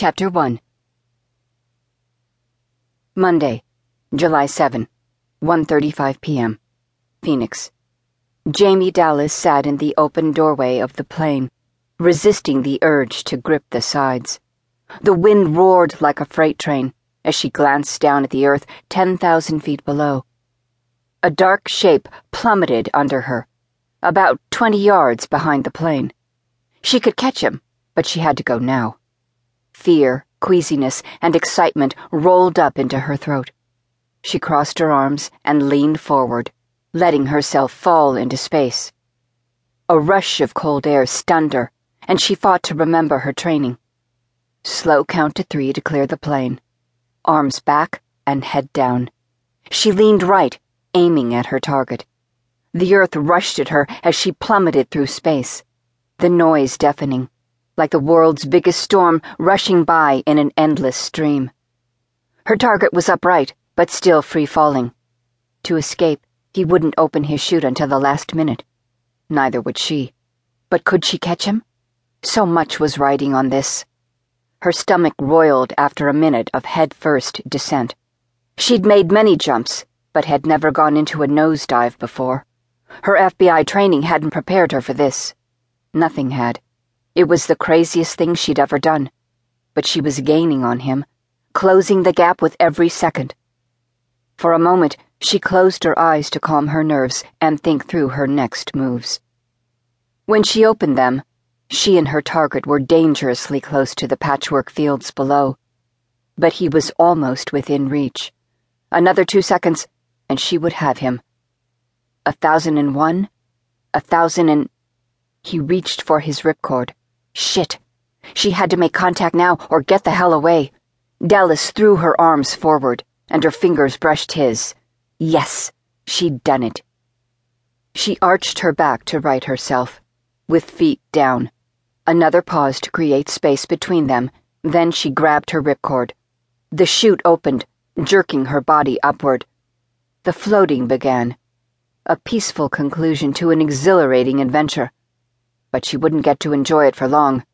Chapter 1 Monday, July 7, 1:35 p.m. Phoenix. Jamie Dallas sat in the open doorway of the plane, resisting the urge to grip the sides. The wind roared like a freight train as she glanced down at the earth 10,000 feet below. A dark shape plummeted under her, about 20 yards behind the plane. She could catch him, but she had to go now. Fear, queasiness, and excitement rolled up into her throat. She crossed her arms and leaned forward, letting herself fall into space. A rush of cold air stunned her, and she fought to remember her training. Slow count to three to clear the plane. Arms back and head down. She leaned right, aiming at her target. The earth rushed at her as she plummeted through space, the noise deafening like the world's biggest storm rushing by in an endless stream. Her target was upright, but still free falling. To escape, he wouldn't open his chute until the last minute. Neither would she. But could she catch him? So much was riding on this. Her stomach roiled after a minute of head-first descent. She'd made many jumps, but had never gone into a nosedive before. Her FBI training hadn't prepared her for this. Nothing had. It was the craziest thing she'd ever done. But she was gaining on him, closing the gap with every second. For a moment, she closed her eyes to calm her nerves and think through her next moves. When she opened them, she and her target were dangerously close to the patchwork fields below. But he was almost within reach. Another two seconds, and she would have him. A thousand and one, a thousand and. He reached for his ripcord. Shit. She had to make contact now or get the hell away. Dallas threw her arms forward, and her fingers brushed his. Yes, she'd done it. She arched her back to right herself, with feet down. Another pause to create space between them, then she grabbed her ripcord. The chute opened, jerking her body upward. The floating began. A peaceful conclusion to an exhilarating adventure but she wouldn't get to enjoy it for long.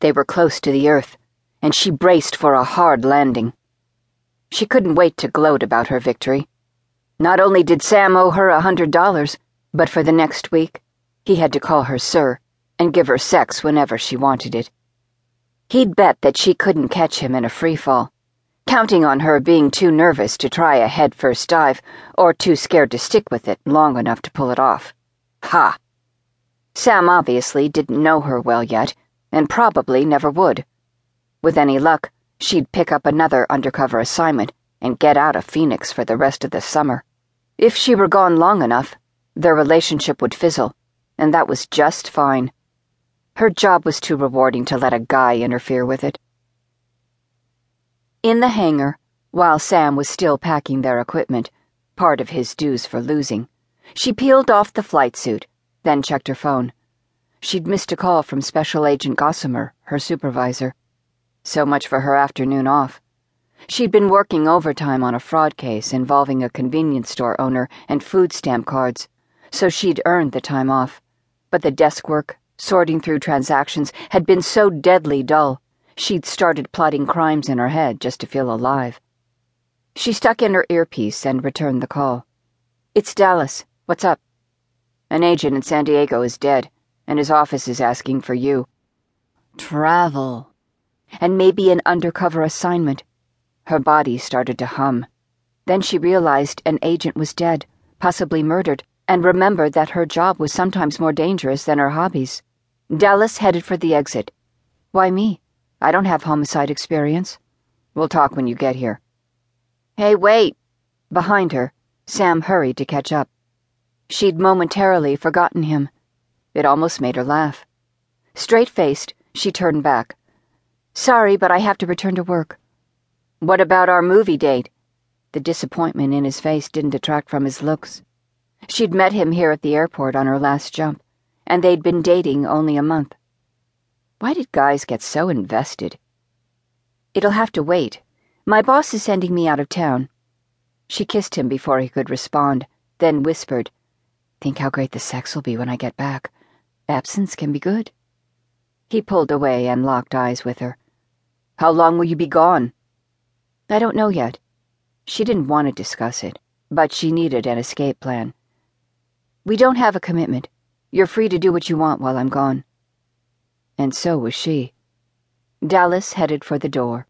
They were close to the earth, and she braced for a hard landing. She couldn't wait to gloat about her victory. Not only did Sam owe her a hundred dollars, but for the next week, he had to call her sir and give her sex whenever she wanted it. He'd bet that she couldn't catch him in a free fall, counting on her being too nervous to try a head first dive or too scared to stick with it long enough to pull it off. Ha! Sam obviously didn't know her well yet, and probably never would. With any luck, she'd pick up another undercover assignment and get out of Phoenix for the rest of the summer. If she were gone long enough, their relationship would fizzle, and that was just fine. Her job was too rewarding to let a guy interfere with it. In the hangar, while Sam was still packing their equipment, part of his dues for losing, she peeled off the flight suit then checked her phone. She'd missed a call from Special Agent Gossamer, her supervisor. So much for her afternoon off. She'd been working overtime on a fraud case involving a convenience store owner and food stamp cards, so she'd earned the time off. But the desk work, sorting through transactions, had been so deadly dull, she'd started plotting crimes in her head just to feel alive. She stuck in her earpiece and returned the call. It's Dallas. What's up? An agent in San Diego is dead, and his office is asking for you. Travel. And maybe an undercover assignment. Her body started to hum. Then she realized an agent was dead, possibly murdered, and remembered that her job was sometimes more dangerous than her hobbies. Dallas headed for the exit. Why me? I don't have homicide experience. We'll talk when you get here. Hey, wait! Behind her, Sam hurried to catch up. She'd momentarily forgotten him. It almost made her laugh. Straight faced, she turned back. Sorry, but I have to return to work. What about our movie date? The disappointment in his face didn't detract from his looks. She'd met him here at the airport on her last jump, and they'd been dating only a month. Why did guys get so invested? It'll have to wait. My boss is sending me out of town. She kissed him before he could respond, then whispered, Think how great the sex will be when I get back. Absence can be good. He pulled away and locked eyes with her. How long will you be gone? I don't know yet. She didn't want to discuss it, but she needed an escape plan. We don't have a commitment. You're free to do what you want while I'm gone. And so was she. Dallas headed for the door.